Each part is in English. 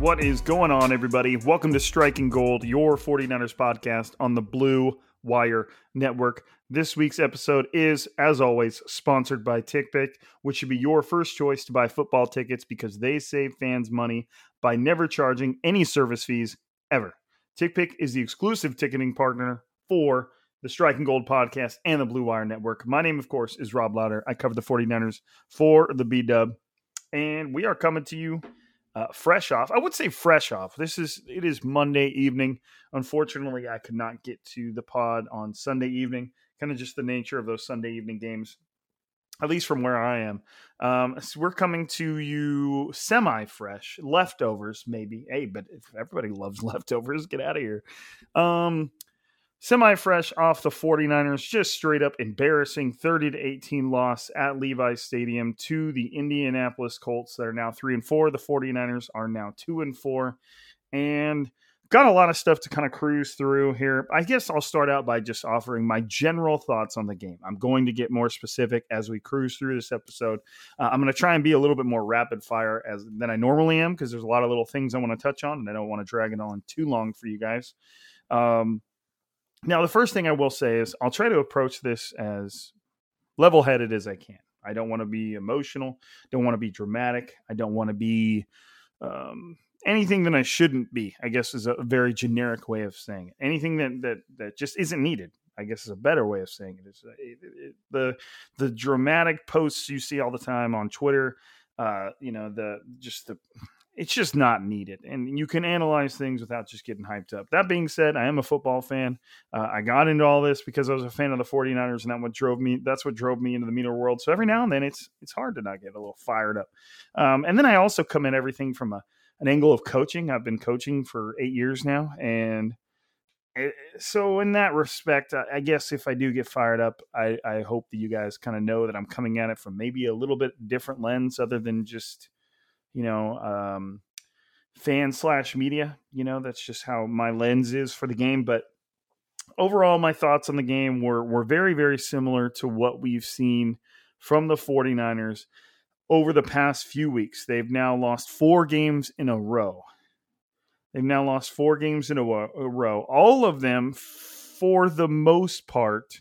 What is going on, everybody? Welcome to Striking Gold, your 49ers podcast on the Blue Wire Network. This week's episode is, as always, sponsored by TickPick, which should be your first choice to buy football tickets because they save fans money by never charging any service fees ever. TickPick is the exclusive ticketing partner for the Striking Gold podcast and the Blue Wire Network. My name, of course, is Rob Lauder. I cover the 49ers for the B Dub, and we are coming to you uh, fresh off. I would say fresh off. This is it is Monday evening. Unfortunately, I could not get to the pod on Sunday evening. Kind of just the nature of those Sunday evening games, at least from where I am. Um, so we're coming to you semi fresh, leftovers maybe. Hey, but if everybody loves leftovers, get out of here. Um, semi fresh off the 49ers, just straight up embarrassing 30 to 18 loss at Levi Stadium to the Indianapolis Colts that are now 3 and 4. The 49ers are now 2 and 4. And got a lot of stuff to kind of cruise through here. I guess I'll start out by just offering my general thoughts on the game. I'm going to get more specific as we cruise through this episode. Uh, I'm going to try and be a little bit more rapid fire as than I normally am because there's a lot of little things I want to touch on and I don't want to drag it on too long for you guys. Um, now, the first thing I will say is I'll try to approach this as level headed as I can. I don't want to be emotional, don't want to be dramatic, I don't want to be um, anything that I shouldn't be. I guess is a very generic way of saying it. Anything that that that just isn't needed. I guess is a better way of saying it. Is it, it, it, the the dramatic posts you see all the time on Twitter. Uh, you know the just the it's just not needed. And you can analyze things without just getting hyped up. That being said, I am a football fan. Uh, I got into all this because I was a fan of the 49ers and that what drove me that's what drove me into the meter world. So every now and then it's it's hard to not get a little fired up. Um, and then I also come at everything from a an angle of coaching. I've been coaching for 8 years now and it, so in that respect, I, I guess if I do get fired up, I, I hope that you guys kind of know that I'm coming at it from maybe a little bit different lens other than just you know, um, fan slash media. You know, that's just how my lens is for the game. But overall, my thoughts on the game were were very, very similar to what we've seen from the 49ers over the past few weeks. They've now lost four games in a row. They've now lost four games in a, a row. All of them, for the most part,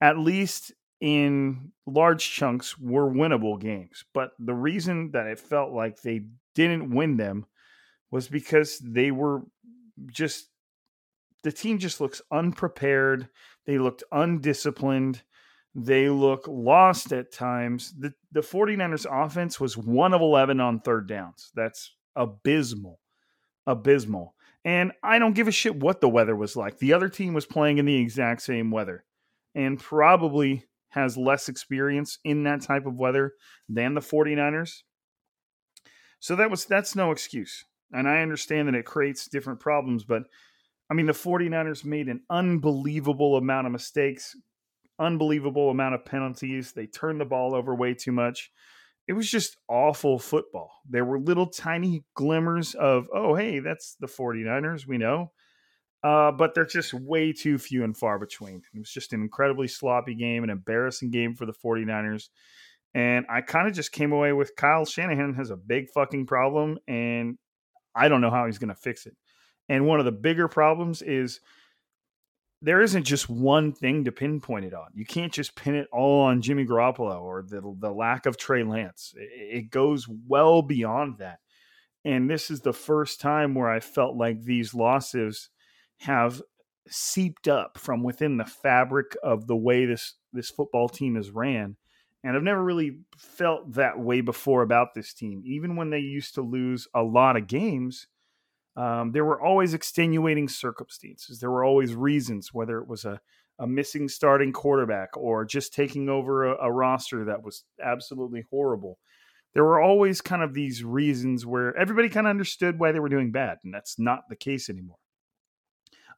at least in large chunks were winnable games. But the reason that it felt like they didn't win them was because they were just the team just looks unprepared. They looked undisciplined. They look lost at times. The the 49ers offense was 1 of 11 on third downs. That's abysmal. Abysmal. And I don't give a shit what the weather was like. The other team was playing in the exact same weather and probably has less experience in that type of weather than the 49ers. So that was that's no excuse. And I understand that it creates different problems, but I mean, the 49ers made an unbelievable amount of mistakes, unbelievable amount of penalties. They turned the ball over way too much. It was just awful football. There were little tiny glimmers of, oh, hey, that's the 49ers, we know. Uh, but they're just way too few and far between. It was just an incredibly sloppy game, an embarrassing game for the 49ers. And I kind of just came away with Kyle Shanahan has a big fucking problem, and I don't know how he's going to fix it. And one of the bigger problems is there isn't just one thing to pinpoint it on. You can't just pin it all on Jimmy Garoppolo or the, the lack of Trey Lance. It, it goes well beyond that. And this is the first time where I felt like these losses have seeped up from within the fabric of the way this this football team is ran. And I've never really felt that way before about this team. Even when they used to lose a lot of games, um, there were always extenuating circumstances. There were always reasons, whether it was a, a missing starting quarterback or just taking over a, a roster that was absolutely horrible. There were always kind of these reasons where everybody kind of understood why they were doing bad, and that's not the case anymore.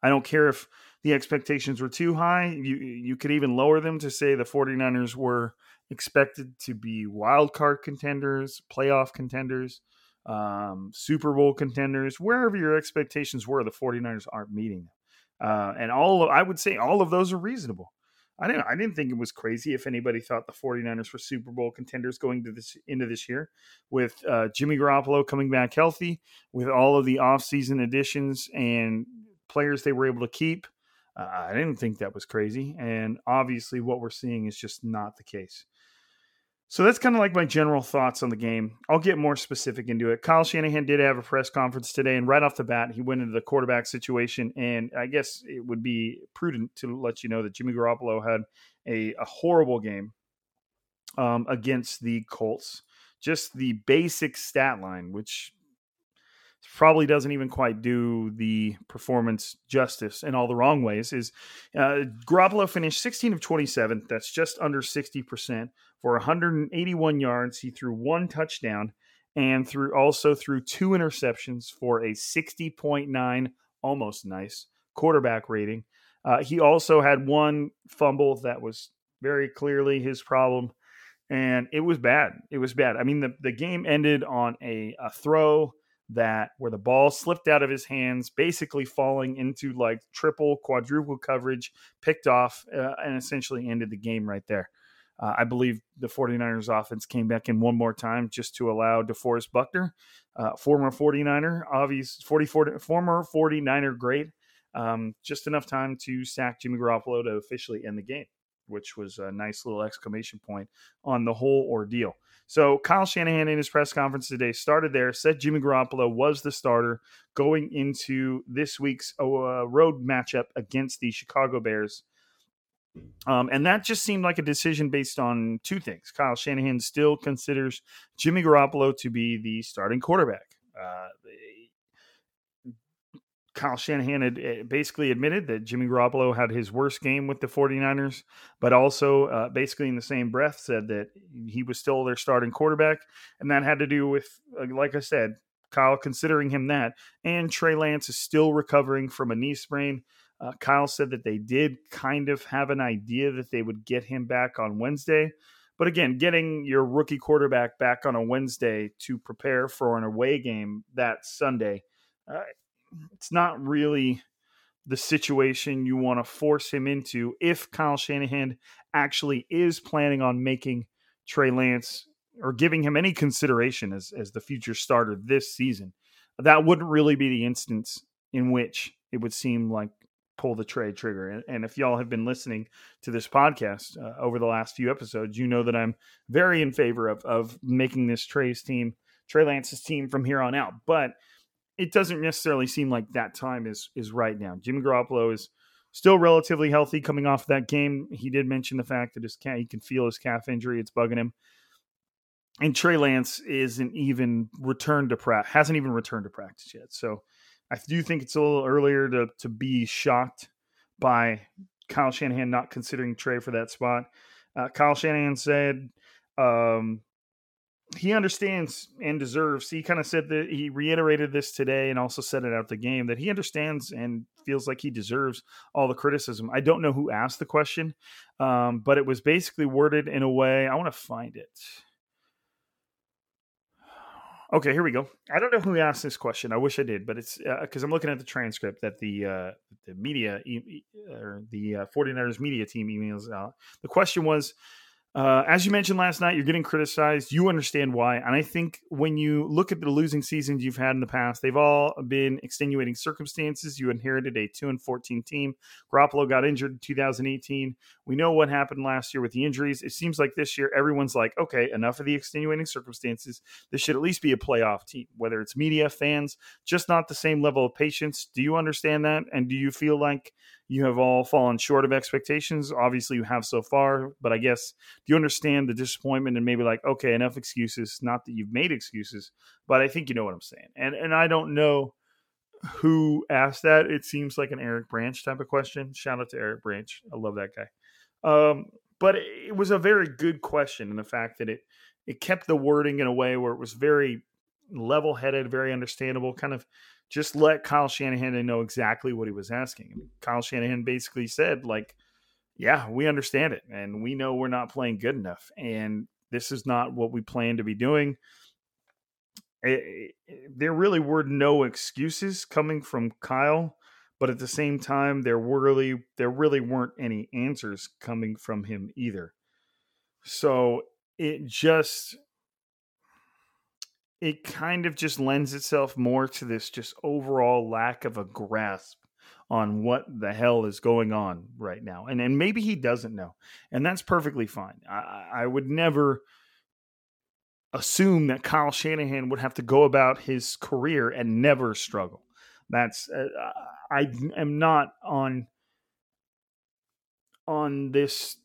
I don't care if the expectations were too high. You you could even lower them to say the 49ers were expected to be wild card contenders, playoff contenders um, Super Bowl contenders, wherever your expectations were, the 49ers aren't meeting them. Uh, and all of, I would say all of those are reasonable. I didn't I didn't think it was crazy if anybody thought the 49ers were Super Bowl contenders going to this into this year with uh, Jimmy Garoppolo coming back healthy, with all of the offseason additions and players they were able to keep. Uh, I didn't think that was crazy. And obviously what we're seeing is just not the case. So that's kind of like my general thoughts on the game. I'll get more specific into it. Kyle Shanahan did have a press conference today, and right off the bat, he went into the quarterback situation. And I guess it would be prudent to let you know that Jimmy Garoppolo had a, a horrible game um, against the Colts. Just the basic stat line, which probably doesn't even quite do the performance justice in all the wrong ways is uh, Garoppolo finished 16 of 27. That's just under 60% for 181 yards. He threw one touchdown and threw also threw two interceptions for a 60.9, almost nice quarterback rating. Uh, he also had one fumble that was very clearly his problem, and it was bad. It was bad. I mean, the, the game ended on a, a throw that where the ball slipped out of his hands, basically falling into like triple, quadruple coverage, picked off, uh, and essentially ended the game right there. Uh, I believe the 49ers offense came back in one more time just to allow DeForest Buckner, uh, former 49er, obvious 44, former 49er great, um, just enough time to sack Jimmy Garoppolo to officially end the game, which was a nice little exclamation point on the whole ordeal. So Kyle Shanahan in his press conference today started there, said Jimmy Garoppolo was the starter going into this week's uh, road matchup against the Chicago Bears. Um, and that just seemed like a decision based on two things. Kyle Shanahan still considers Jimmy Garoppolo to be the starting quarterback. Uh, Kyle Shanahan had eh, basically admitted that Jimmy Garoppolo had his worst game with the 49ers, but also uh, basically in the same breath said that he was still their starting quarterback. And that had to do with, uh, like I said, Kyle considering him that. And Trey Lance is still recovering from a knee sprain. Uh, Kyle said that they did kind of have an idea that they would get him back on Wednesday. But again, getting your rookie quarterback back on a Wednesday to prepare for an away game that Sunday, uh, it's not really the situation you want to force him into if Kyle Shanahan actually is planning on making Trey Lance or giving him any consideration as, as the future starter this season. That wouldn't really be the instance in which it would seem like pull the trade trigger. And, and if y'all have been listening to this podcast uh, over the last few episodes, you know that I'm very in favor of, of making this Trey's team, Trey Lance's team from here on out. But it doesn't necessarily seem like that time is is right now. Jimmy Garoppolo is still relatively healthy coming off that game. He did mention the fact that his cat he can feel his calf injury; it's bugging him. And Trey Lance isn't even returned to practice, hasn't even returned to practice yet. So I do think it's a little earlier to to be shocked by Kyle Shanahan not considering Trey for that spot. Uh, Kyle Shanahan said um, he understands and deserves. He kind of said that he reiterated this today and also said it out the game that he understands and feels like he deserves all the criticism. I don't know who asked the question, um, but it was basically worded in a way. I want to find it. Okay, here we go. I don't know who asked this question. I wish I did, but it's because uh, I'm looking at the transcript that the uh, the media e- or the uh, 49ers media team emails out. The question was uh, as you mentioned last night, you're getting criticized. You understand why. And I think when you look at the losing seasons you've had in the past, they've all been extenuating circumstances. You inherited a 2 and 14 team. Garoppolo got injured in 2018. We know what happened last year with the injuries. It seems like this year everyone's like, okay, enough of the extenuating circumstances. This should at least be a playoff team, whether it's media, fans, just not the same level of patience. Do you understand that? And do you feel like you have all fallen short of expectations. Obviously, you have so far, but I guess do you understand the disappointment and maybe like, okay, enough excuses. Not that you've made excuses, but I think you know what I'm saying. And and I don't know who asked that. It seems like an Eric Branch type of question. Shout out to Eric Branch. I love that guy. Um, but it was a very good question in the fact that it it kept the wording in a way where it was very level headed, very understandable, kind of just let Kyle Shanahan know exactly what he was asking. Kyle Shanahan basically said, like, yeah, we understand it and we know we're not playing good enough. And this is not what we plan to be doing. It, it, there really were no excuses coming from Kyle, but at the same time, there really there really weren't any answers coming from him either. So it just it kind of just lends itself more to this just overall lack of a grasp on what the hell is going on right now. And and maybe he doesn't know. And that's perfectly fine. I, I would never assume that Kyle Shanahan would have to go about his career and never struggle. That's uh, I am not on on this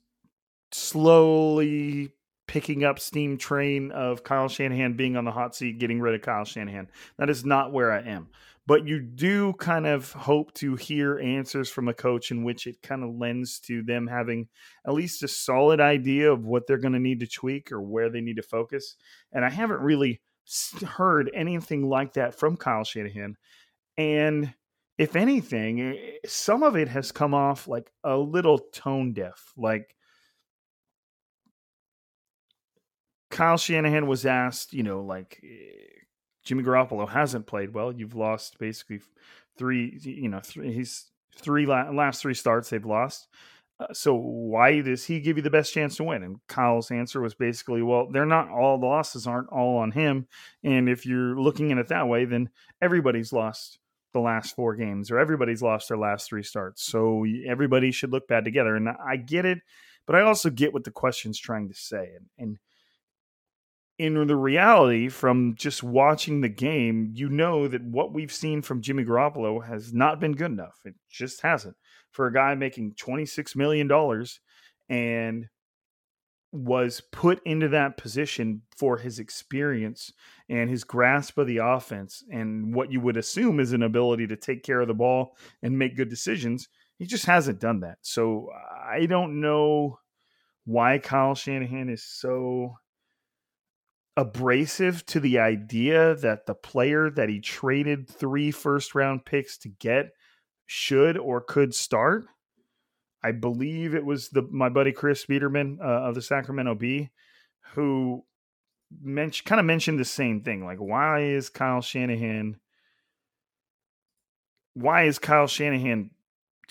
slowly picking up steam train of Kyle Shanahan being on the hot seat, getting rid of Kyle Shanahan. That is not where I am. But you do kind of hope to hear answers from a coach in which it kind of lends to them having at least a solid idea of what they're going to need to tweak or where they need to focus. And I haven't really heard anything like that from Kyle Shanahan. And if anything, eh, some of it has come off like a little tone deaf. Like Kyle Shanahan was asked, you know, like eh, Jimmy Garoppolo hasn't played well. You've lost basically three, you know, three, he's three last three starts they've lost. Uh, so why does he give you the best chance to win? And Kyle's answer was basically, well, they're not all the losses aren't all on him. And if you're looking at it that way, then everybody's lost the last four games or everybody's lost their last three starts. So everybody should look bad together. And I get it, but I also get what the question's trying to say. And, and in the reality from just watching the game, you know that what we've seen from Jimmy Garoppolo has not been good enough. It just hasn't. For a guy making $26 million and was put into that position for his experience and his grasp of the offense and what you would assume is an ability to take care of the ball and make good decisions. He just hasn't done that. So I don't know why Kyle Shanahan is so abrasive to the idea that the player that he traded three first round picks to get should or could start. I believe it was the my buddy Chris Biederman uh, of the Sacramento Bee who mentioned kind of mentioned the same thing. Like, why is Kyle Shanahan? Why is Kyle Shanahan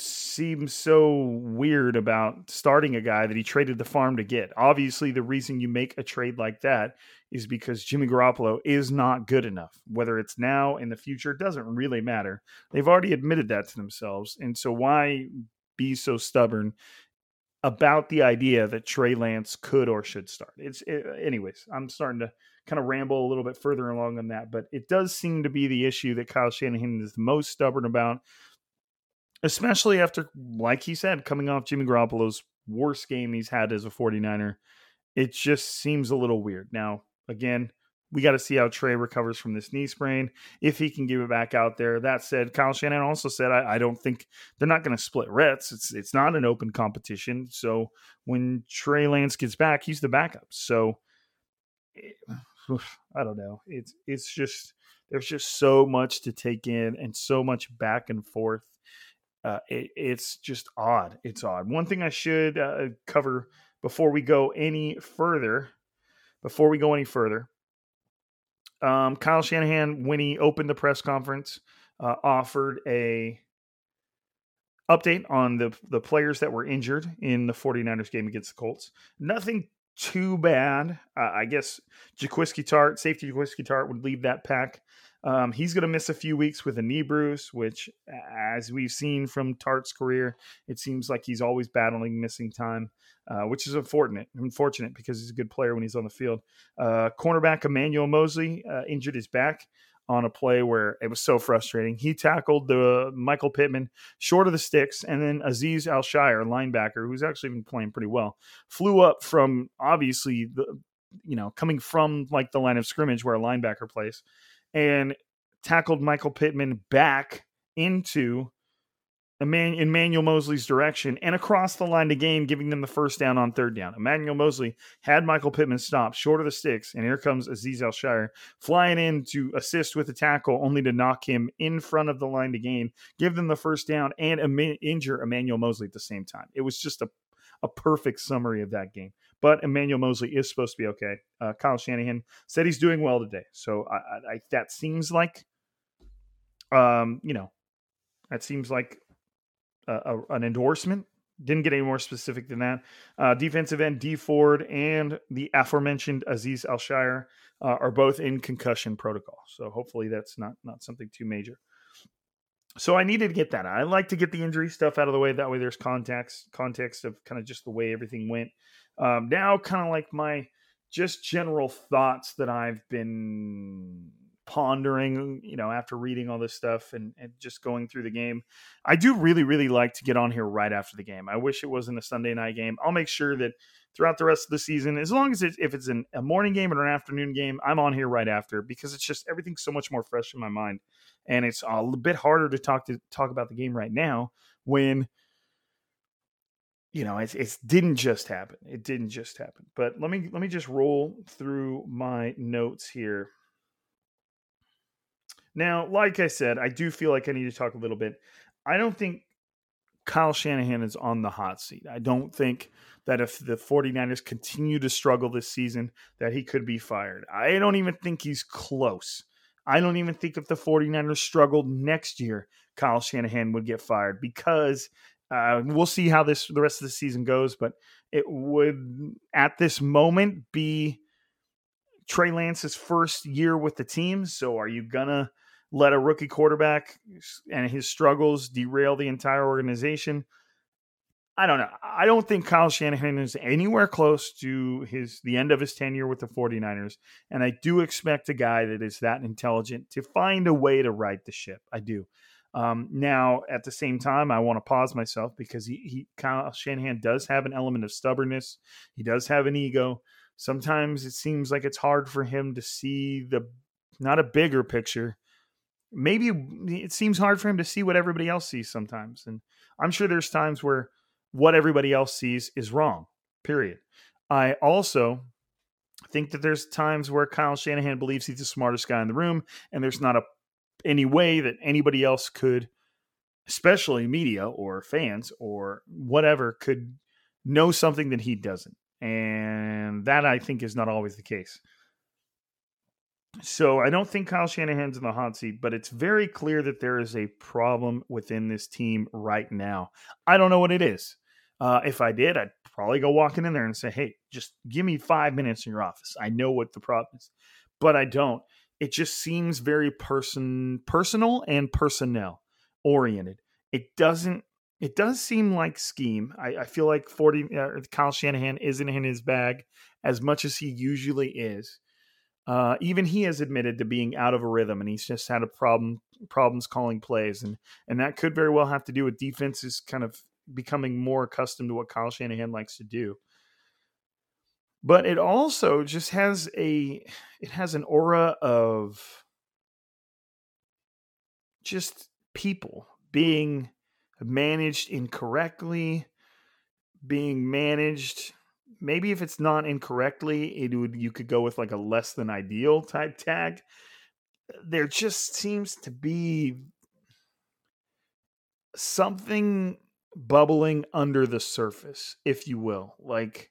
seems so weird about starting a guy that he traded the farm to get. Obviously, the reason you make a trade like that is because Jimmy Garoppolo is not good enough. Whether it's now in the future doesn't really matter. They've already admitted that to themselves. And so why be so stubborn about the idea that Trey Lance could or should start? It's it, anyways, I'm starting to kind of ramble a little bit further along on that, but it does seem to be the issue that Kyle Shanahan is the most stubborn about especially after, like he said, coming off Jimmy Garoppolo's worst game he's had as a 49er. It just seems a little weird. Now, again, we got to see how Trey recovers from this knee sprain, if he can give it back out there. That said, Kyle Shanahan also said, I, I don't think they're not going to split rets. It's it's not an open competition. So when Trey Lance gets back, he's the backup. So eh, I don't know. It's it's just there's just so much to take in and so much back and forth. Uh, it, it's just odd. It's odd. One thing I should uh, cover before we go any further, before we go any further, um, Kyle Shanahan, when he opened the press conference, uh, offered a update on the the players that were injured in the 49ers game against the Colts. Nothing too bad. I guess Jaquiski Tartt, safety Jaquiski Tartt would leave that pack. Um, he's going to miss a few weeks with a knee bruise, which, as we've seen from Tartt's career, it seems like he's always battling missing time, uh, which is unfortunate. Unfortunate because he's a good player when he's on the field. Uh, cornerback Emmanuel Moseley uh, injured his back on a play where it was so frustrating. He tackled the Michael Pittman short of the sticks, and then Aziz Al-Shaair, linebacker, who's actually been playing pretty well, flew up from obviously the you know coming from like the line of scrimmage where a linebacker plays, and tackled Michael Pittman back into Emmanuel Moseley's direction and across the line to gain, giving them the first down on third down. Emmanuel Moseley had Michael Pittman stop short of the sticks, and here comes Aziz Al-Shaair flying in to assist with the tackle, only to knock him in front of the line to gain, give them the first down, and injure Emmanuel Moseley at the same time. It was just a, a perfect summary of that game. But Emmanuel Moseley is supposed to be okay. Uh, Kyle Shanahan said he's doing well today, so I, I, that seems like, um, you know, that seems like a, an endorsement. Didn't get any more specific than that. Uh, defensive end Dee Ford and the aforementioned Aziz Al-Shaair uh, are both in concussion protocol. So hopefully that's not not something too major. So I needed to get that. I like to get the injury stuff out of the way. That way, there's context context of kind of just the way everything went. Um, now, kind of like my just general thoughts that I've been pondering, you know, after reading all this stuff and, and just going through the game. I do really, really like to get on here right after the game. I wish it wasn't a Sunday night game. I'll make sure that throughout the rest of the season, as long as it, if it's an, a morning game or an afternoon game, I'm on here right after because it's just everything's so much more fresh in my mind, and it's a little bit harder to talk to talk about the game right now when you know it, it didn't just happen. It didn't just happen. But let me let me just roll through my notes here now, like I said, I do feel like I need to talk a little bit. I don't think Kyle Shanahan is on the hot seat. I don't think that if the 49ers continue to struggle this season that he could be fired. I don't even think he's close. I don't even think if the 49ers struggled next year, Kyle Shanahan would get fired because uh, we'll see how this the rest of the season goes, but it would at this moment be Trey Lance's first year with the team. So are you gonna let a rookie quarterback and his struggles derail the entire organization? I don't know. I don't think Kyle Shanahan is anywhere close to his the end of his tenure with the 49ers. And I do expect a guy that is that intelligent to find a way to right the ship. I do. Um, now, at the same time, I want to pause myself because he, he Kyle Shanahan does have an element of stubbornness. He does have an ego sometimes it seems like it's hard for him to see the not a bigger picture. Maybe it seems hard for him to see what everybody else sees sometimes. And I'm sure there's times where what everybody else sees is wrong, period. I also think that there's times where Kyle Shanahan believes he's the smartest guy in the room, and there's not a any way that anybody else could, especially media or fans or whatever, could know something that he doesn't. And that I think is not always the case. So I don't think Kyle Shanahan's in the hot seat, but it's very clear that there is a problem within this team right now. I don't know what it is. Uh, if I did, I'd probably go walking in there and say, "Hey, just give me five minutes in your office. I know what the problem is," but I don't. It just seems very person personal and personnel oriented. It doesn't it does seem like scheme. I, I feel like 40 uh, Kyle Shanahan isn't in his bag as much as he usually is. Uh, even he has admitted to being out of a rhythm, and he's just had a problem problems calling plays, and and that could very well have to do with defenses kind of becoming more accustomed to what Kyle Shanahan likes to do. But it also just has a it has an aura of just people being managed incorrectly, being managed maybe if it's not incorrectly, it would you could go with like a less than ideal type tag. There just seems to be something bubbling under the surface, if you will. Like,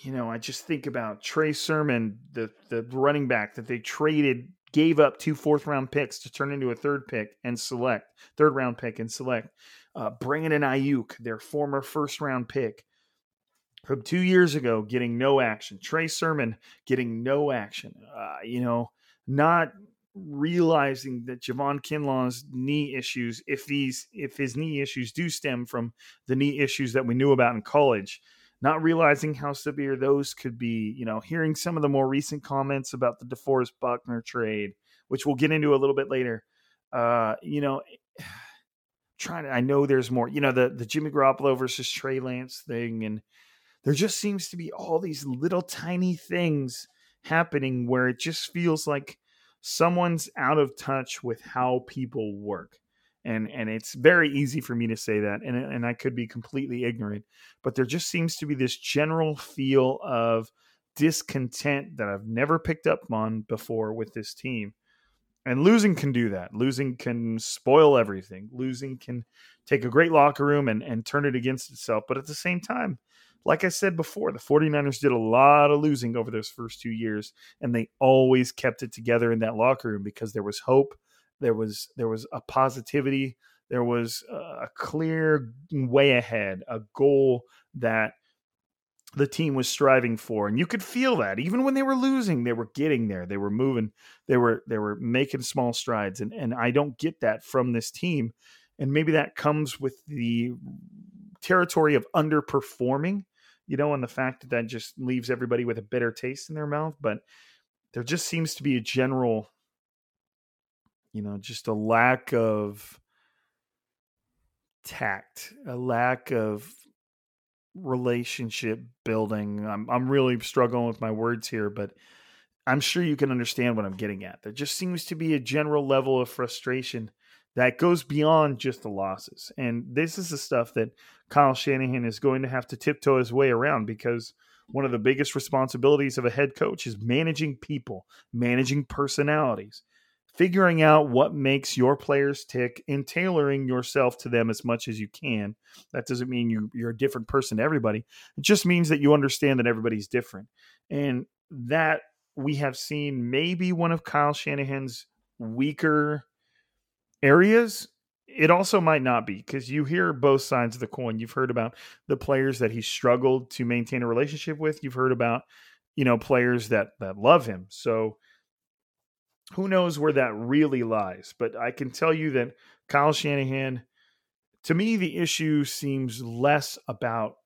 you know, I just think about Trey Sermon, the the running back that they traded, gave up two fourth round picks to turn into a third pick and select third round pick and select. Uh, in Aiyuk, their former first round pick from two years ago, getting no action. Trey Sermon getting no action. Uh, you know, not realizing that Javon Kinlaw's knee issues, if these if his knee issues do stem from the knee issues that we knew about in college, not realizing how severe those could be, you know, hearing some of the more recent comments about the DeForest Buckner trade, which we'll get into a little bit later. Uh, you know, trying to I know there's more, you know, the the Jimmy Garoppolo versus Trey Lance thing and there just seems to be all these little tiny things happening where it just feels like someone's out of touch with how people work and and it's very easy for me to say that and and I could be completely ignorant but there just seems to be this general feel of discontent that I've never picked up on before with this team and losing can do that. Losing can spoil everything. Losing can take a great locker room and and turn it against itself but at the same time like I said before, the 49ers did a lot of losing over those first two years, and they always kept it together in that locker room because there was hope, there was there was a positivity, there was a clear way ahead, a goal that the team was striving for and you could feel that even when they were losing they were getting there they were moving they were they were making small strides and and I don't get that from this team and maybe that comes with the territory of underperforming, you know, and the fact that that just leaves everybody with a bitter taste in their mouth. But there just seems to be a general, you know, just a lack of tact, a lack of relationship building. I'm I'm really struggling with my words here, but I'm sure you can understand what I'm getting at. There just seems to be a general level of frustration that goes beyond just the losses. And this is the stuff that Kyle Shanahan is going to have to tiptoe his way around because one of the biggest responsibilities of a head coach is managing people, managing personalities, figuring out what makes your players tick and tailoring yourself to them as much as you can. That doesn't mean you, you're a different person to everybody. It just means that you understand that everybody's different. And that we have seen maybe one of Kyle Shanahan's weaker areas it also might not be because you hear both sides of the coin you've heard about the players that he struggled to maintain a relationship with you've heard about you know players that that love him so who knows where that really lies but i can tell you that kyle shanahan to me the issue seems less about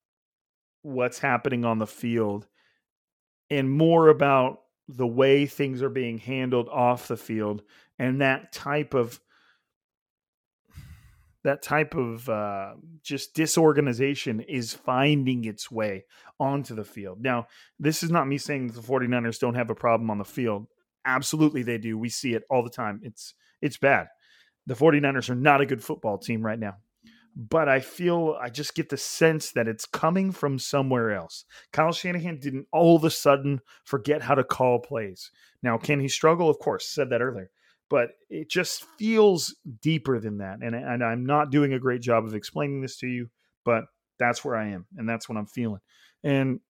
what's happening on the field and more about the way things are being handled off the field and that type of that type of uh, just disorganization is finding its way onto the field. Now, this is not me saying that the 49ers don't have a problem on the field. Absolutely they do. We see it all the time. It's it's bad. The 49ers are not a good football team right now. But I feel I just get the sense that it's coming from somewhere else. Kyle Shanahan didn't all of a sudden forget how to call plays. Now, can he struggle? Of course, said that earlier but it just feels deeper than that. And, and I'm not doing a great job of explaining this to you, but that's where I am and that's what I'm feeling. And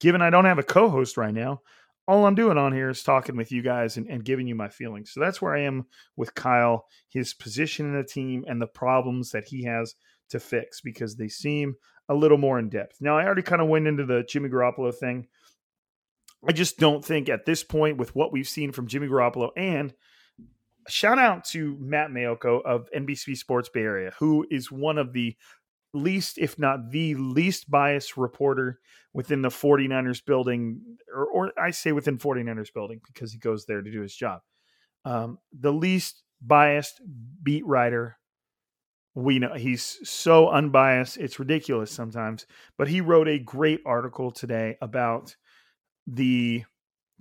given I don't have a co host right now, all I'm doing on here is talking with you guys and, and, giving you my feelings. So that's where I am with Kyle, his position in the team, and the problems that he has to fix because they seem a little more in depth. Now, I already kind of went into the Jimmy Garoppolo thing. I just don't think at this point, with what we've seen from Jimmy Garoppolo and shout out to Matt Maiocco of NBC Sports Bay Area, who is one of the least, if not the least biased reporter within the 49ers building, or, or I say within 49ers building because he goes there to do his job. Um, the least biased beat writer we know he's so unbiased it's ridiculous sometimes but he wrote a great article today about the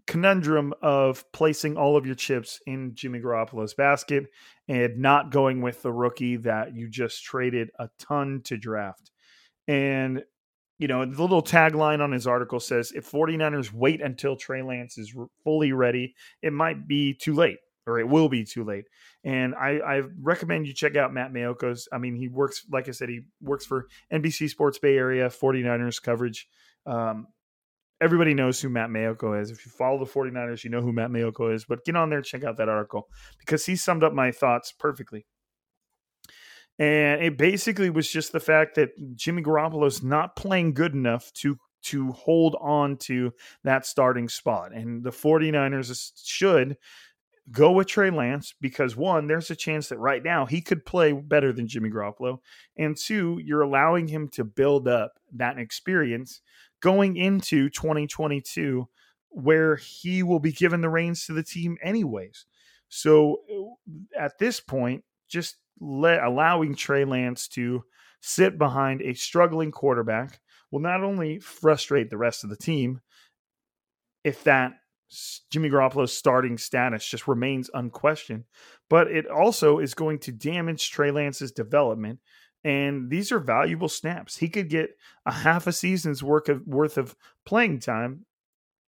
conundrum of placing all of your chips in Jimmy Garoppolo's basket and not going with the rookie that you just traded a ton to draft. And you know, the little tagline on his article says if 49ers wait until Trey Lance is fully ready, it might be too late or it will be too late. And I, I recommend you check out Matt Maiocco's. I mean, he works, like I said, he works for NBC Sports Bay Area 49ers coverage. Um, everybody knows who Matt Maiocco is. If you follow the 49ers, you know who Matt Maiocco is. But get on there and check out that article because he summed up my thoughts perfectly. And it basically was just the fact that Jimmy Garoppolo's not playing good enough to to hold on to that starting spot. And the 49ers should go with Trey Lance because one, there's a chance that right now he could play better than Jimmy Garoppolo. And two, you're allowing him to build up that experience going into 2022 where he will be given the reins to the team anyways. So uh, at this point, just let allowing Trey Lance to sit behind a struggling quarterback will not only frustrate the rest of the team if that Jimmy Garoppolo's starting status just remains unquestioned, but it also is going to damage Trey Lance's development. And these are valuable snaps. He could get a half a season's worth of worth of playing time,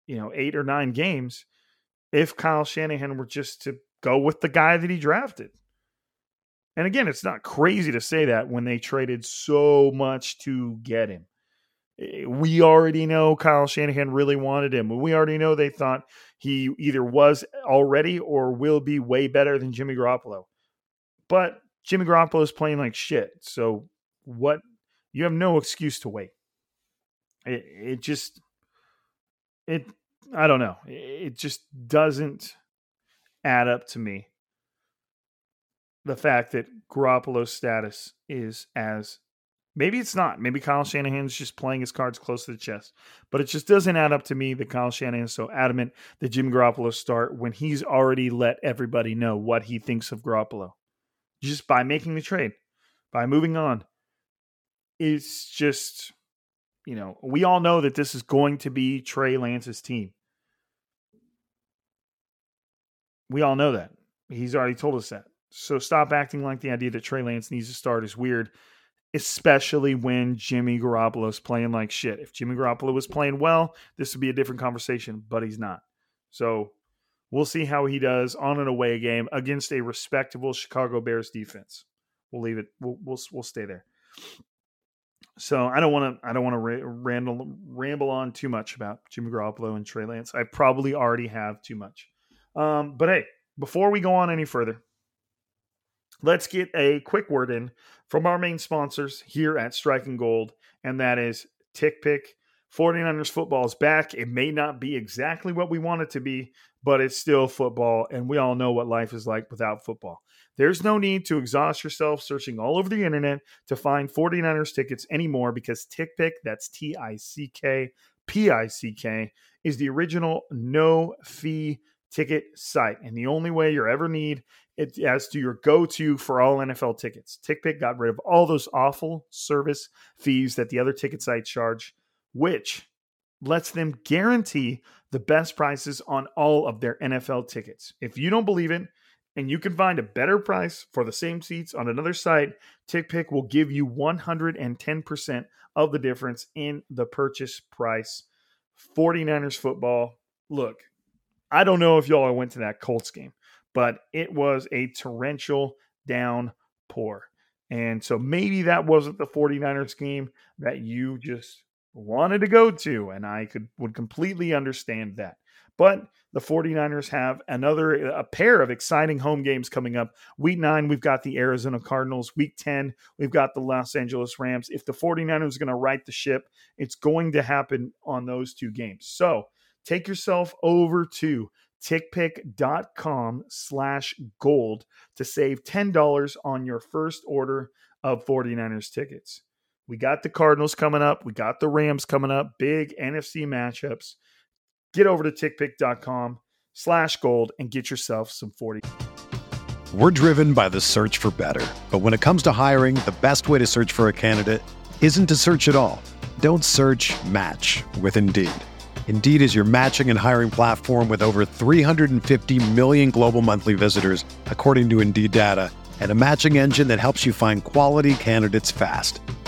you know, eight or nine games, if Kyle Shanahan were just to go with the guy that he drafted. And again, it's not crazy to say that when they traded so much to get him. Eh, we already know Kyle Shanahan really wanted him. We already know they thought he either was already or will be way better than Jimmy Garoppolo. But Jimmy Garoppolo is playing like shit. So what? You have no excuse to wait. It, it just, it, I don't know. It just doesn't add up to me the fact that Garoppolo's status is as maybe it's not. Maybe Kyle Shanahan's just playing his cards close to the chest. But it just doesn't add up to me that Kyle Shanahan is so adamant that Jimmy Garoppolo start when he's already let everybody know what he thinks of Garoppolo. Just by making the trade, by moving on. It's just, you know, we all know that this is going to be Trey Lance's team. We all know that. He's already told us that. So stop acting like the idea that Trey Lance needs to start is weird, especially when Jimmy Garoppolo is playing like shit. If Jimmy Garoppolo was playing well, this would be a different conversation, but he's not. So we'll see how he does on an away game against a respectable Chicago Bears defense. We'll leave it. We'll we'll, we'll stay there. So I don't want to I don't want to ramble ramble on too much about Jimmy Garoppolo and Trey Lance. I probably already have too much. Um, but hey, before we go on any further, let's get a quick word in from our main sponsors here at Striking Gold, and that is TickPick. 49ers football is back. It may not be exactly what we want it to be, but it's still football, and we all know what life is like without football. There's no need to exhaust yourself searching all over the internet to find 49ers tickets anymore because TickPick, that's T I C K P I C K, is the original no fee ticket site. And the only way you'll ever need it as to your go-to for all NFL tickets. TickPick got rid of all those awful service fees that the other ticket sites charge, which lets them guarantee the best prices on all of their NFL tickets. If you don't believe it and you can find a better price for the same seats on another site, TickPick will give you 110% of the difference in the purchase price. 49ers football. Look, I don't know if y'all went to that Colts game but it was a torrential downpour. And so maybe that wasn't the 49ers game that you just wanted to go to. And I could would completely understand that. But the 49ers have another a pair of exciting home games coming up. Week 9 we've got the Arizona Cardinals, week 10 we've got the Los Angeles Rams. If the 49ers are going to right the ship, it's going to happen on those two games. So, take yourself over to tickpick.com slash gold to save $10 on your first order of 49ers tickets. We got the Cardinals coming up. We got the Rams coming up. Big NFC matchups. Get over to tickpick.com slash gold and get yourself some 40. We're driven by the search for better. But when it comes to hiring, the best way to search for a candidate isn't to search at all. Don't search match with Indeed. Indeed is your matching and hiring platform with over 350 million global monthly visitors, according to Indeed data, and a matching engine that helps you find quality candidates fast.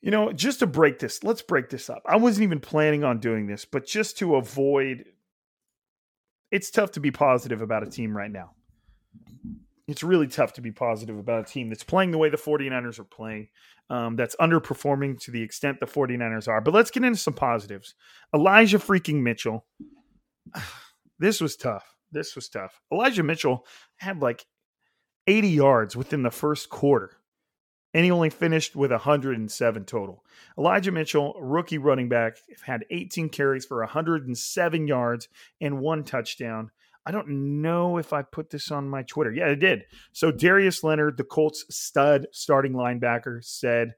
You know, just to break this, let's break this up. I wasn't even planning on doing this, but just to avoid it's tough to be positive about a team right now. It's really tough to be positive about a team that's playing the way the 49ers are playing, um, that's underperforming to the extent the 49ers are. But let's get into some positives. Elijah freaking Mitchell. This was tough. This was tough. Elijah Mitchell had like 80 yards within the first quarter and he only finished with 107 total. Elijah Mitchell, rookie running back, had 18 carries for 107 yards and one touchdown. I don't know if I put this on my Twitter. Yeah, I did. So Darius Leonard, the Colts stud starting linebacker, said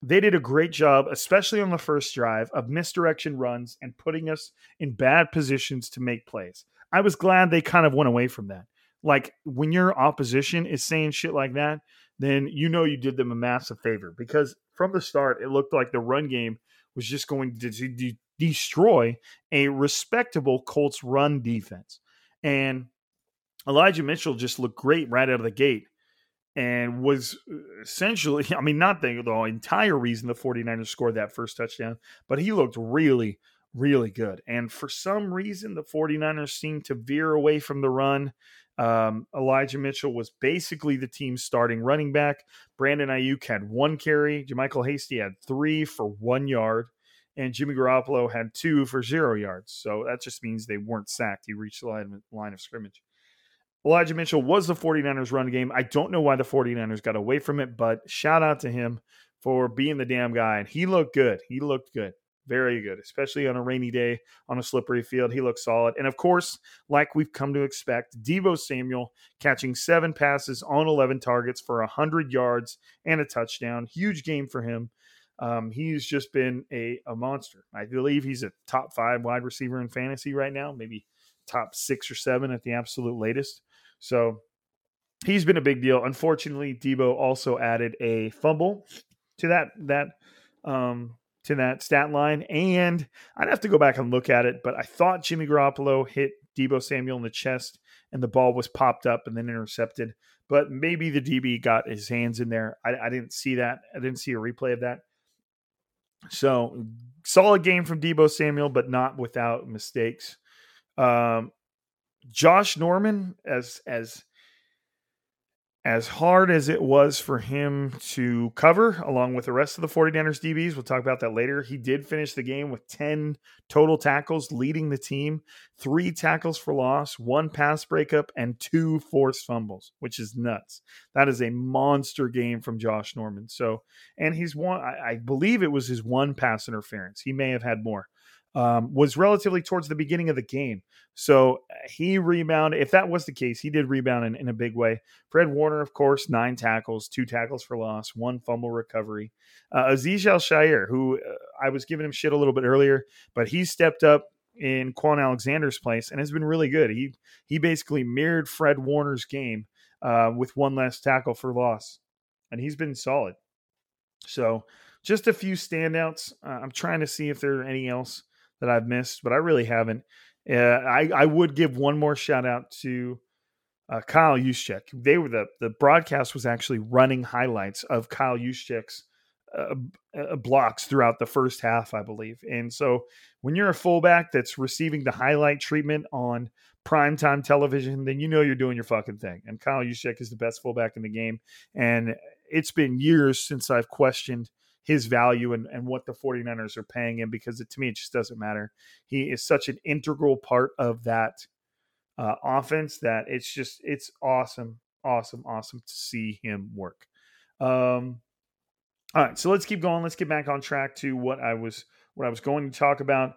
they did a great job, especially on the first drive, of misdirection runs and putting us in bad positions to make plays. I was glad they kind of went away from that. Like when your opposition is saying shit like that, then you know you did them a massive favor because from the start it looked like the run game was just going to de- de- destroy a respectable Colts run defense. And Elijah Mitchell just looked great right out of the gate and was uh, essentially, I mean, not the, the entire reason the 49ers scored that first touchdown, but he looked really, really good. And for some reason, the 49ers seemed to veer away from the run. Um, Elijah Mitchell was basically the team's starting running back. Brandon Aiyuk had one carry. JaMycal Hasty had three for one yard. And Jimmy Garoppolo had two for zero yards. So that just means they weren't sacked. He reached the line, line of scrimmage. Elijah Mitchell was the 49ers run game. I don't know why the 49ers got away from it, but shout out to him for being the damn guy. And he looked good. He looked good. Very good, especially on a rainy day on a slippery field. He looks solid. And of course, like we've come to expect, Deebo Samuel catching seven passes on 11 targets for 100 yards and a touchdown. Huge game for him. Um, he's just been a, a monster. I believe he's a top five wide receiver in fantasy right now, maybe top six or seven at the absolute latest. So he's been a big deal. Unfortunately, Deebo also added a fumble to that that um, to that stat line. And I'd have to go back and look at it, but I thought Jimmy Garoppolo hit Deebo Samuel in the chest and the ball was popped up and then intercepted. But maybe the DB got his hands in there. I, I didn't see that. I didn't see a replay of that. So solid game from Deebo Samuel, but not without mistakes. Um, Josh Norman, as as as hard as it was for him to cover along with the rest of the 49ers DBs, we'll talk about that later. He did finish the game with 10 total tackles, leading the team, three tackles for loss, one pass breakup, and two forced fumbles, which is nuts. That is a monster game from Josh Norman. So, and he's one, I, I believe it was his one pass interference. He may have had more um, was relatively towards the beginning of the game. So uh, he rebounded. If that was the case, he did rebound in, in, a big way. Fred Warner, of course, nine tackles, two tackles for loss, one fumble recovery. Uh, Azeez Al-Shaair, who uh, I was giving him shit a little bit earlier, but he stepped up in Kwon Alexander's place and has been really good. He he basically mirrored Fred Warner's game uh, with one less tackle for loss, and he's been solid. So just a few standouts. Uh, I'm trying to see if there are any else that I've missed, but I really haven't. Uh, I I would give one more shout out to uh, Kyle Juszczyk. They were the the broadcast was actually running highlights of Kyle Juszczyk's uh, uh, blocks throughout the first half, I believe. And so when you're a fullback that's receiving the highlight treatment on primetime television, then you know you're doing your fucking thing. And Kyle Juszczyk is the best fullback in the game. And it's been years since I've questioned his value and, and what the 49ers are paying him because it, to me, it just doesn't matter. He is such an integral part of that uh, offense that it's just, it's awesome, awesome, awesome to see him work. Um, all right, so let's keep going. Let's get back on track to what I was what I was going to talk about.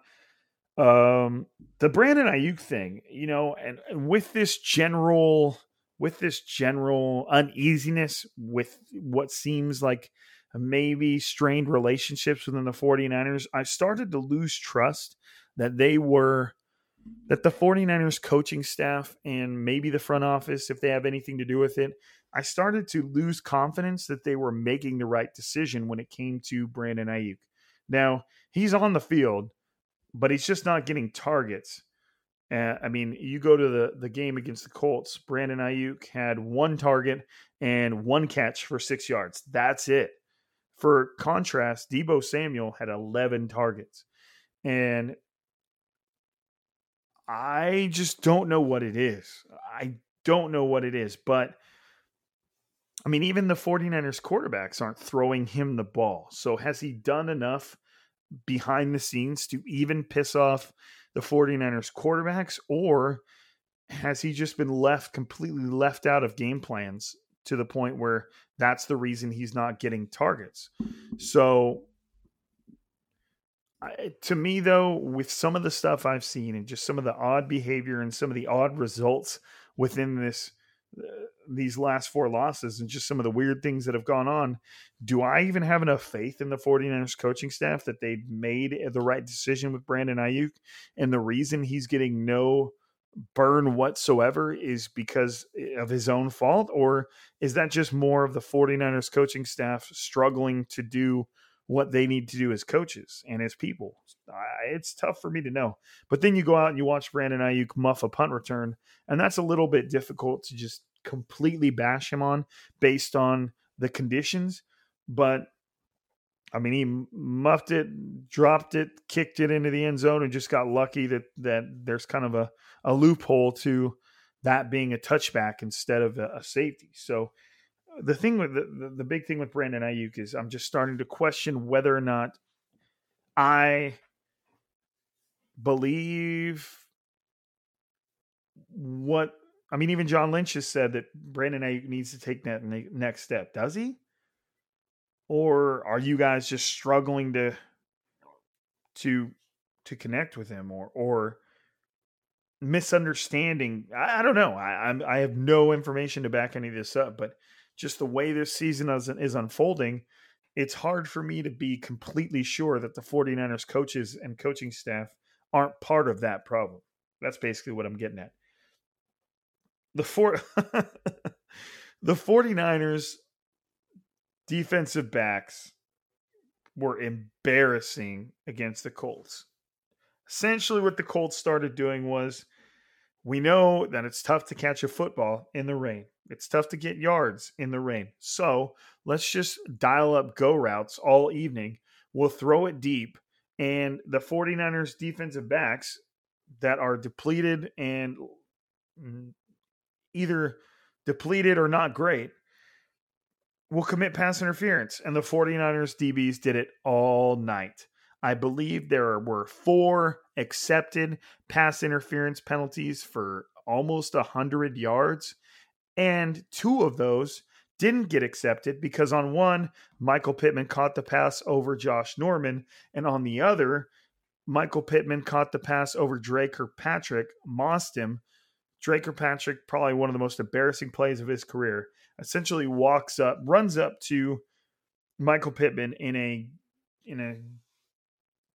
Um, the Brandon Aiyuk thing, you know, and, and with this general with this general uneasiness with what seems like maybe strained relationships within the 49ers, I started to lose trust that they were that the 49ers coaching staff and maybe the front office if they have anything to do with it, I started to lose confidence that they were making the right decision when it came to Brandon Aiyuk. Now, he's on the field, but he's just not getting targets. Uh, I mean, you go to the, the game against the Colts, Brandon Aiyuk had one target and one catch for six yards. That's it. For contrast, Deebo Samuel had 11 targets. And I just don't know what it is. I don't know what it is. But I mean, even the 49ers quarterbacks aren't throwing him the ball. So has he done enough behind the scenes to even piss off the 49ers quarterbacks? Or has he just been left completely left out of game plans to the point where that's the reason he's not getting targets. So, I, to me, though, with some of the stuff I've seen and just some of the odd behavior and some of the odd results within this uh, these last four losses and just some of the weird things that have gone on, do I even have enough faith in the 49ers coaching staff that they made the right decision with Brandon Aiyuk? And the reason he's getting no burn whatsoever is because of his own fault? Or is that just more of the 49ers coaching staff struggling to do what they need to do as coaches and as people? It's tough for me to know. But then you go out and you watch Brandon Aiyuk muff a punt return, and that's a little bit difficult to just completely bash him on based on the conditions. But I mean, he muffed it, dropped it, kicked it into the end zone, and just got lucky that that there's kind of a, a loophole to that being a touchback instead of a, a safety. So uh, the thing with the, the, big thing with Brandon Aiyuk is I'm just starting to question whether or not I believe what I mean. Even John Lynch has said that Brandon Aiyuk needs to take that next step. Does he? Or are you guys just struggling to to to connect with him or or misunderstanding? I, I don't know. I, I'm, I have no information to back any of this up but just the way this season is, is unfolding it's hard for me to be completely sure that the 49ers coaches and coaching staff aren't part of that problem. That's basically what i'm getting at. The four the 49ers defensive backs were embarrassing against the Colts. Essentially, what the Colts started doing was we know that it's tough to catch a football in the rain. It's tough to get yards in the rain. So let's just dial up go routes all evening. We'll throw it deep. And the 49ers defensive backs that are depleted and mm, either depleted or not great – will commit pass interference. And the 49ers DBs did it all night. I believe there were four accepted pass interference penalties for almost 100 yards. And two of those didn't get accepted because on one, Michael Pittman caught the pass over Josh Norman. And on the other, Michael Pittman caught the pass over Dre Kirkpatrick, mossed him. Dre Kirkpatrick, probably one of the most embarrassing plays of his career, essentially walks up, runs up to Michael Pittman in a in a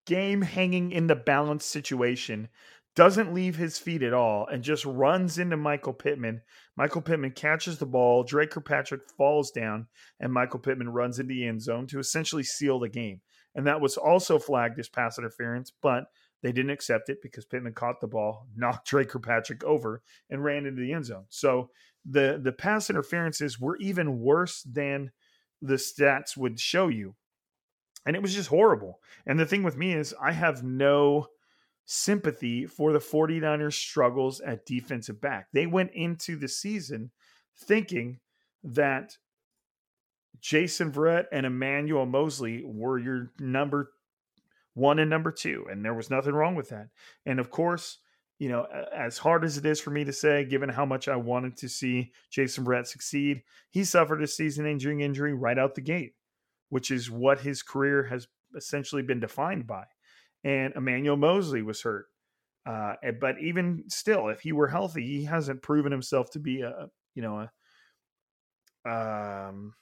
game hanging in the balance situation, doesn't leave his feet at all, and just runs into Michael Pittman. Michael Pittman catches the ball, Dre Kirkpatrick falls down, and Michael Pittman runs into the end zone to essentially seal the game. And that was also flagged as pass interference, but they didn't accept it because Pittman caught the ball, knocked Dre Kirkpatrick over, and ran into the end zone. So the the pass interferences were even worse than the stats would show you. And it was just horrible. And the thing with me is I have no sympathy for the 49ers struggles at defensive back. They went into the season thinking that Jason Verrett and Emmanuel Mosley were your number one and number two, and there was nothing wrong with that. And of course, you know, as hard as it is for me to say, given how much I wanted to see Jason Verrett succeed, he suffered a season-ending injury right out the gate, which is what his career has essentially been defined by. And Emmanuel Mosley was hurt. Uh, but even still, if he were healthy, he hasn't proven himself to be a, you know, a, um,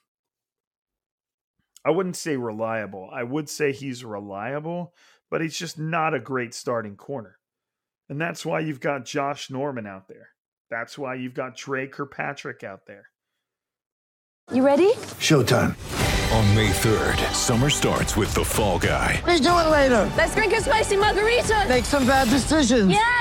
I wouldn't say reliable. I would say he's reliable, but he's just not a great starting corner. And that's why you've got Josh Norman out there. That's why you've got Dre Kirkpatrick out there. You ready? Showtime. On May 3rd, summer starts with The Fall Guy. Let's do it later. Let's drink a spicy margarita. Make some bad decisions. Yes.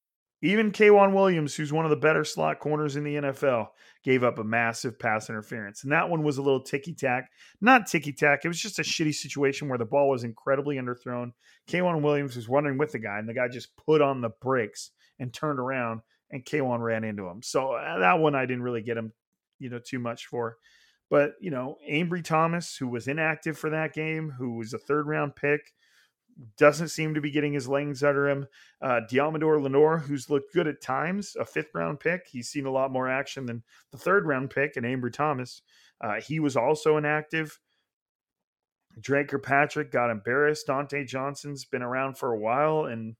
Even K'Waun Williams, who's one of the better slot corners in the NFL, gave up a massive pass interference. And that one was a little ticky tack. Not ticky tack. It was just a shitty situation where the ball was incredibly underthrown. K'Waun Williams was running with the guy, and the guy just put on the brakes and turned around, and K'Waun ran into him. So uh, that one I didn't really get him, you know, too much for. But, you know, Ambry Thomas, who was inactive for that game, who was a third round pick, doesn't seem to be getting his legs under him. Uh, Deommodore Lenoir, who's looked good at times, a fifth round pick. He's seen a lot more action than the third round pick, and Ambry Thomas. Uh, he was also inactive. Dre Kirkpatrick got embarrassed. Dontae Johnson's been around for a while, and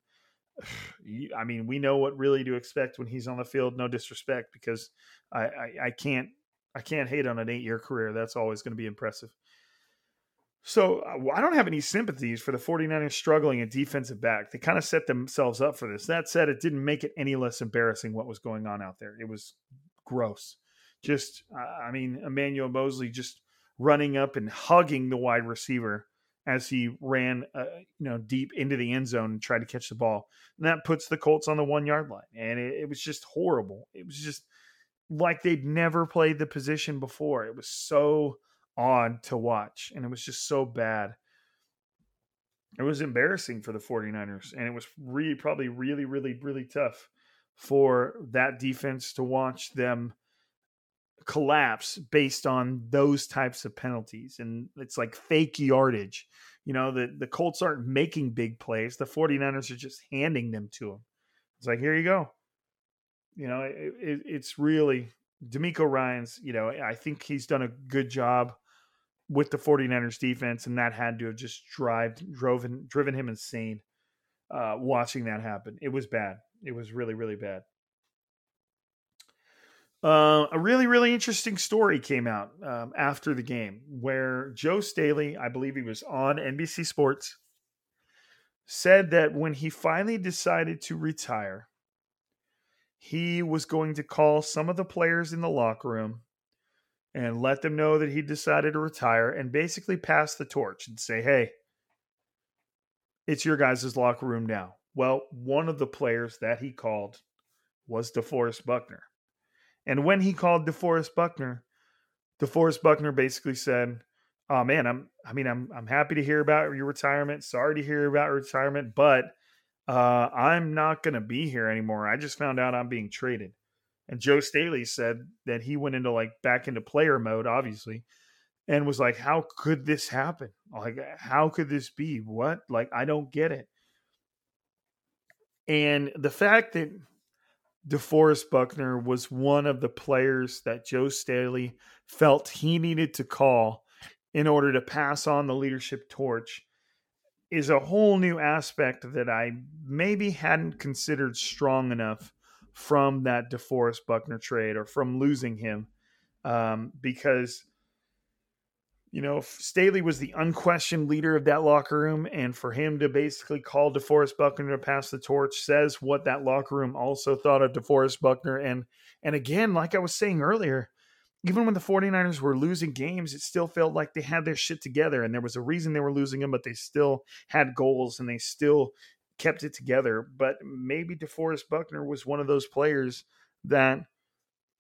I mean, we know what really to expect when he's on the field. No disrespect, because I, I, I can't I can't hate on an eight year career. That's always going to be impressive. So uh, I don't have any sympathies for the 49ers struggling at defensive back. They kind of set themselves up for this. That said, it didn't make it any less embarrassing what was going on out there. It was gross. Just, I mean, Emmanuel Mosley just running up and hugging the wide receiver as he ran, uh, you know, deep into the end zone and tried to catch the ball. And that puts the Colts on the one yard line. And it, it was just horrible. It was just like they'd never played the position before. It was so odd to watch and it was just so bad. It was embarrassing for the 49ers and it was really probably really really really tough for that defense to watch them collapse based on those types of penalties and it's like fake yardage. You know the the Colts aren't making big plays. The 49ers are just handing them to them it's like here you go. You know it, it, it's really DeMeco Ryans you know I think he's done a good job with the 49ers defense, and that had to have just drive driven driven him insane uh, watching that happen. It was bad. It was really, really bad. Uh, a really, really interesting story came out um, after the game where Joe Staley, I believe he was on NBC Sports, said that when he finally decided to retire, he was going to call some of the players in the locker room and let them know that he decided to retire and basically pass the torch and say, hey, it's your guys' locker room now. Well, one of the players that he called was DeForest Buckner. And when he called DeForest Buckner, DeForest Buckner basically said, "Oh man, I'm I mean I'm I'm happy to hear about your retirement. Sorry to hear about retirement, but uh, I'm not to be here anymore. I just found out I'm being traded." And Joe Staley said that he went into like back into player mode, obviously, and was like, "How could this happen? Like, how could this be? What? Like, I don't get it." And the fact that DeForest Buckner was one of the players that Joe Staley felt he needed to call in order to pass on the leadership torch is a whole new aspect that I maybe hadn't considered strong enough from that DeForest Buckner trade or from losing him um, because you know, Staley was the unquestioned leader of that locker room, and for him to basically call DeForest Buckner to pass the torch says what that locker room also thought of DeForest Buckner. And and again, like I was saying earlier, even when the 49ers were losing games, it still felt like they had their shit together, and there was a reason they were losing them, but they still had goals and they still kept it together. But maybe DeForest Buckner was one of those players that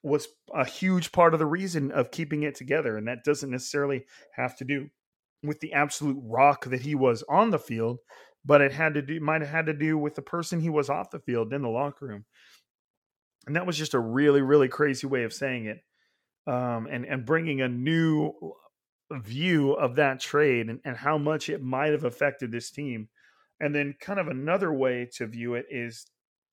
was a huge part of the reason of keeping it together. And that doesn't necessarily have to do with the absolute rock that he was on the field, but it had to do might have had to do with the person he was off the field in the locker room. And that was just a really, really crazy way of saying it. Um, and, and bringing a new view of that trade and, and how much it might have affected this team. And then, kind of another way to view it is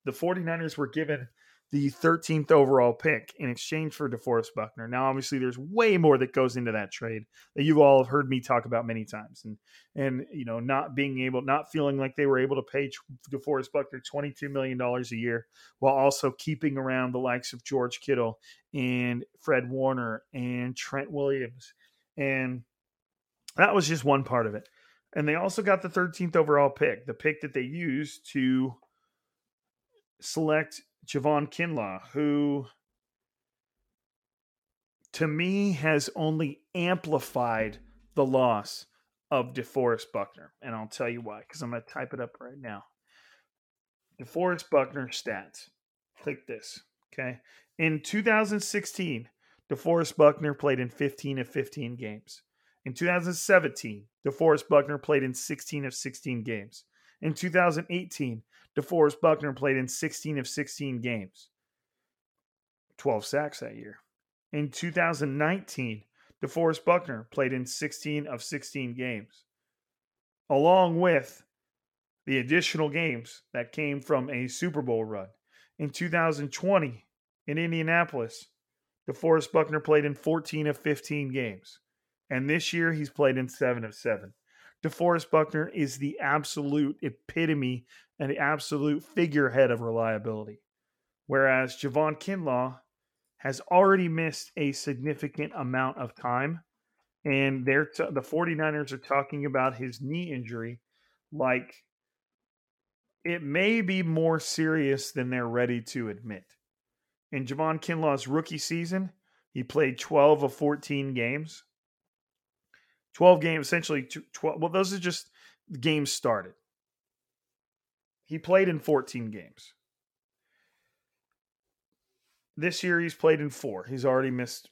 the 49ers were given the 13th overall pick in exchange for DeForest Buckner. Now, obviously, there's way more that goes into that trade that you all have heard me talk about many times, and and you know, not being able, not feeling like they were able to pay DeForest Buckner 22 million dollars a year, while also keeping around the likes of George Kittle and Fred Warner and Trent Williams, and that was just one part of it. And they also got the 13th overall pick, the pick that they used to select Javon Kinlaw, who to me has only amplified the loss of DeForest Buckner. And I'll tell you why, because I'm going to type it up right now. DeForest Buckner stats. Click this. Okay. In 2016, DeForest Buckner played in 15 of 15 games. In 2017, DeForest Buckner played in 16 of 16 games. In 2018, DeForest Buckner played in 16 of 16 games, 12 sacks that year. In 2019, DeForest Buckner played in 16 of 16 games, along with the additional games that came from a Super Bowl run. In 2020, in Indianapolis, DeForest Buckner played in 14 of 15 games. And this year, he's played in 7 of 7. DeForest Buckner is the absolute epitome and the absolute figurehead of reliability. Whereas Javon Kinlaw has already missed a significant amount of time. And they're t- the 49ers are talking about his knee injury like it may be more serious than they're ready to admit. In Javon Kinlaw's rookie season, he played 12 of 14 games. 12 games, essentially 12. Well, those are just games started. He played in 14 games. This year he's played in four. He's already missed,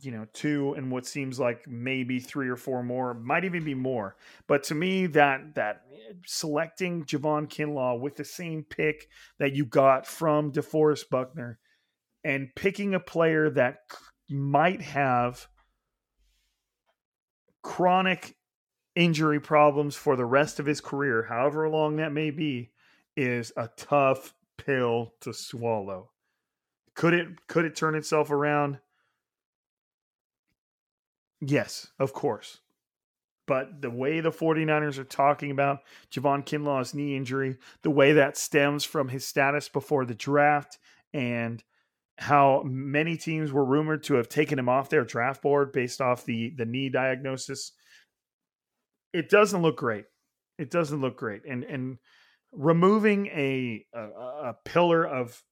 you know, two and what seems like maybe three or four more, might even be more. But to me, that that selecting Javon Kinlaw with the same pick that you got from DeForest Buckner and picking a player that might have chronic injury problems for the rest of his career, however long that may be, is a tough pill to swallow. Could it could it turn itself around? Yes, of course. But the way the 49ers are talking about Javon Kinlaw's knee injury, the way that stems from his status before the draft, and how many teams were rumored to have taken him off their draft board based off the the knee diagnosis, it doesn't look great. It doesn't look great. And and removing a a, a pillar of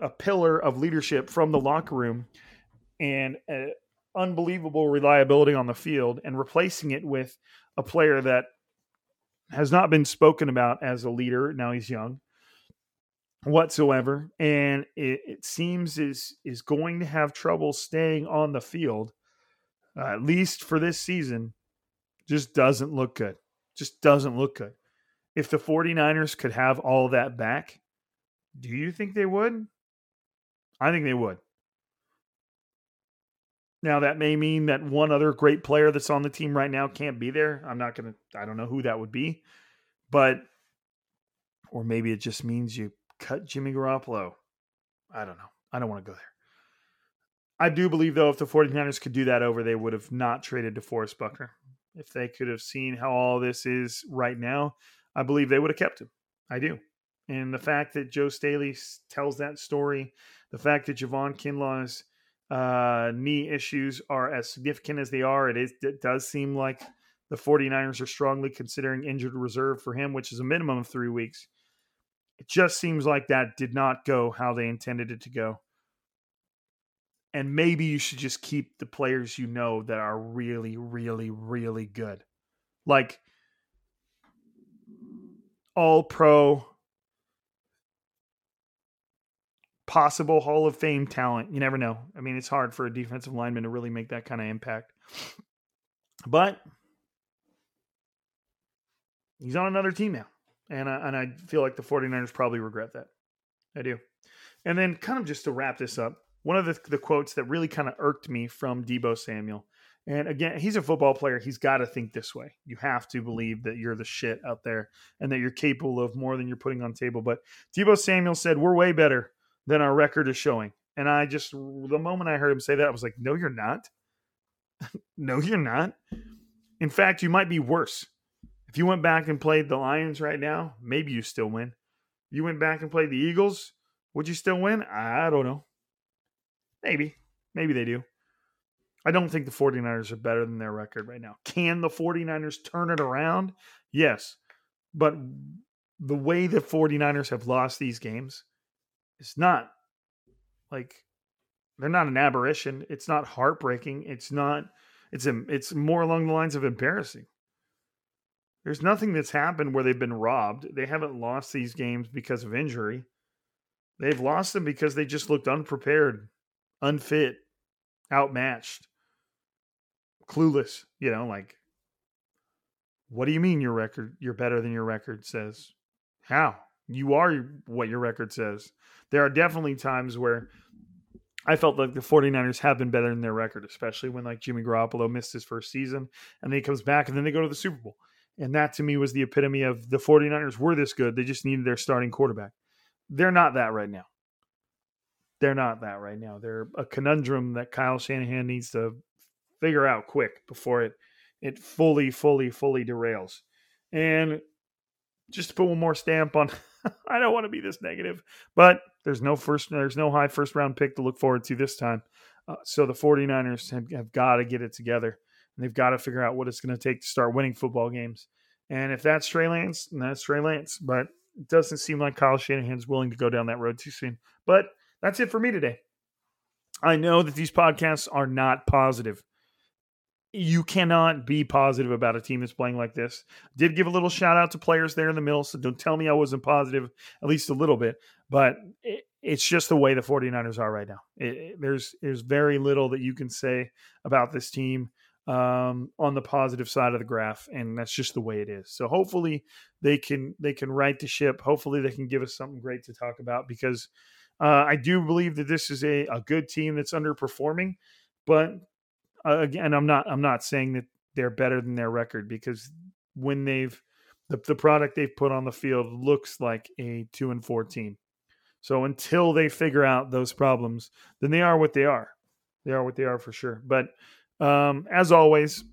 a pillar of leadership from the locker room and uh, unbelievable reliability on the field and replacing it with a player that has not been spoken about as a leader. Now he's young whatsoever, and it, it seems is is going to have trouble staying on the field, uh, at least for this season. Just doesn't look good. Just doesn't look good. If the 49ers could have all that back, do you think they would? I think they would. Now that may mean that one other great player that's on the team right now can't be there. I'm not going to I don't know who that would be. But or maybe it just means you cut Jimmy Garoppolo. I don't know. I don't want to go there. I do believe though if the 49ers could do that over, they would have not traded DeForest Buckner. If they could have seen how all this is right now, I believe they would have kept him. I do. And the fact that Joe Staley tells that story, the fact that Javon Kinlaw's uh, knee issues are as significant as they are, it, is, it does seem like the 49ers are strongly considering injured reserve for him, which is a minimum of three weeks. It just seems like that did not go how they intended it to go. And maybe you should just keep the players you know that are really, really, really good. Like all pro, possible Hall of Fame talent. You never know. I mean, it's hard for a defensive lineman to really make that kind of impact. But he's on another team now. And I, and I feel like the 49ers probably regret that. I do. And then, kind of just to wrap this up, one of the, the quotes that really kind of irked me from Deebo Samuel. And again, he's a football player. He's got to think this way. You have to believe that you're the shit out there and that you're capable of more than you're putting on table. But Deebo Samuel said, We're way better than our record is showing. And I just, the moment I heard him say that, I was like, No, you're not. no, you're not. In fact, you might be worse. If you went back and played the Lions right now, maybe you still win. You went back and played the Eagles, would you still win? I don't know. Maybe. Maybe they do. I don't think the 49ers are better than their record right now. Can the 49ers turn it around? Yes. But the way the 49ers have lost these games is not like they're not an aberration. It's not heartbreaking. It's not it's it's more along the lines of embarrassing. There's nothing that's happened where they've been robbed. They haven't lost these games because of injury. They've lost them because they just looked unprepared, unfit, outmatched, clueless. You know, like, what do you mean your record, you're better than your record says? How? You are what your record says. There are definitely times where I felt like the 49ers have been better than their record, especially when like Jimmy Garoppolo missed his first season and then he comes back and then they go to the Super Bowl. And that to me was the epitome of the 49ers were this good. They just needed their starting quarterback. They're not that right now. They're not that right now. They're a conundrum that Kyle Shanahan needs to figure out quick before it it fully, fully, fully derails. And just to put one more stamp on I don't want to be this negative, but there's no first there's no high first round pick to look forward to this time. Uh, so the 49ers have, have got to get it together. And they've got to figure out what it's going to take to start winning football games. And if that's Trey Lance, then that's Trey Lance. But it doesn't seem like Kyle Shanahan's willing to go down that road too soon. But that's it for me today. I know that these podcasts are not positive. You cannot be positive about a team that's playing like this. Did give a little shout out to players there in the middle, so don't tell me I wasn't positive, at least a little bit. But it, it's just the way the 49ers are right now. It, it, there's there's very little that you can say about this team um, on the positive side of the graph, and that's just the way it is. So hopefully they can they can right the ship. Hopefully they can give us something great to talk about because uh, I do believe that this is a, a good team that's underperforming. But uh, again, I'm not I'm not saying that they're better than their record because when they've the, the product they've put on the field looks like a two and four team. So until they figure out those problems, then they are what they are. They are what they are for sure. But um, as always,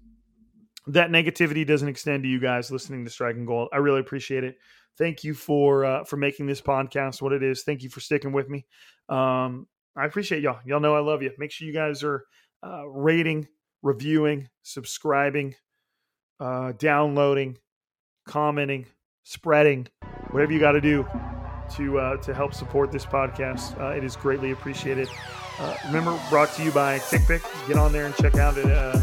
that negativity doesn't extend to you guys listening to Striking Gold. I really appreciate it. Thank you for uh, for making this podcast what it is. Thank you for sticking with me. Um, I appreciate y'all. Y'all know I love you. Make sure you guys are uh, rating, reviewing, subscribing, uh, downloading, commenting, spreading, whatever you got to do to uh, to help support this podcast. Uh, it is greatly appreciated. Uh, remember, brought to you by TickPick. Get on there and check out it. Uh,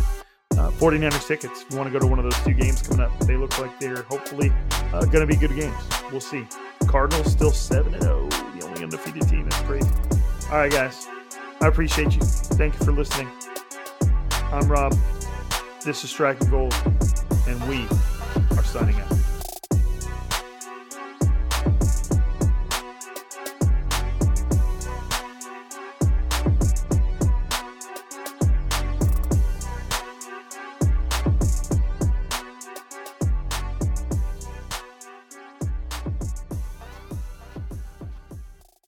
uh, 49ers tickets. If you want to go to one of those two games coming up, they look like they're hopefully uh, going to be good games. We'll see. Cardinals still 7 0, the only undefeated team. That's crazy. All right, guys. I appreciate you. Thank you for listening. I'm Rob. This is Striking Gold, and we are signing out.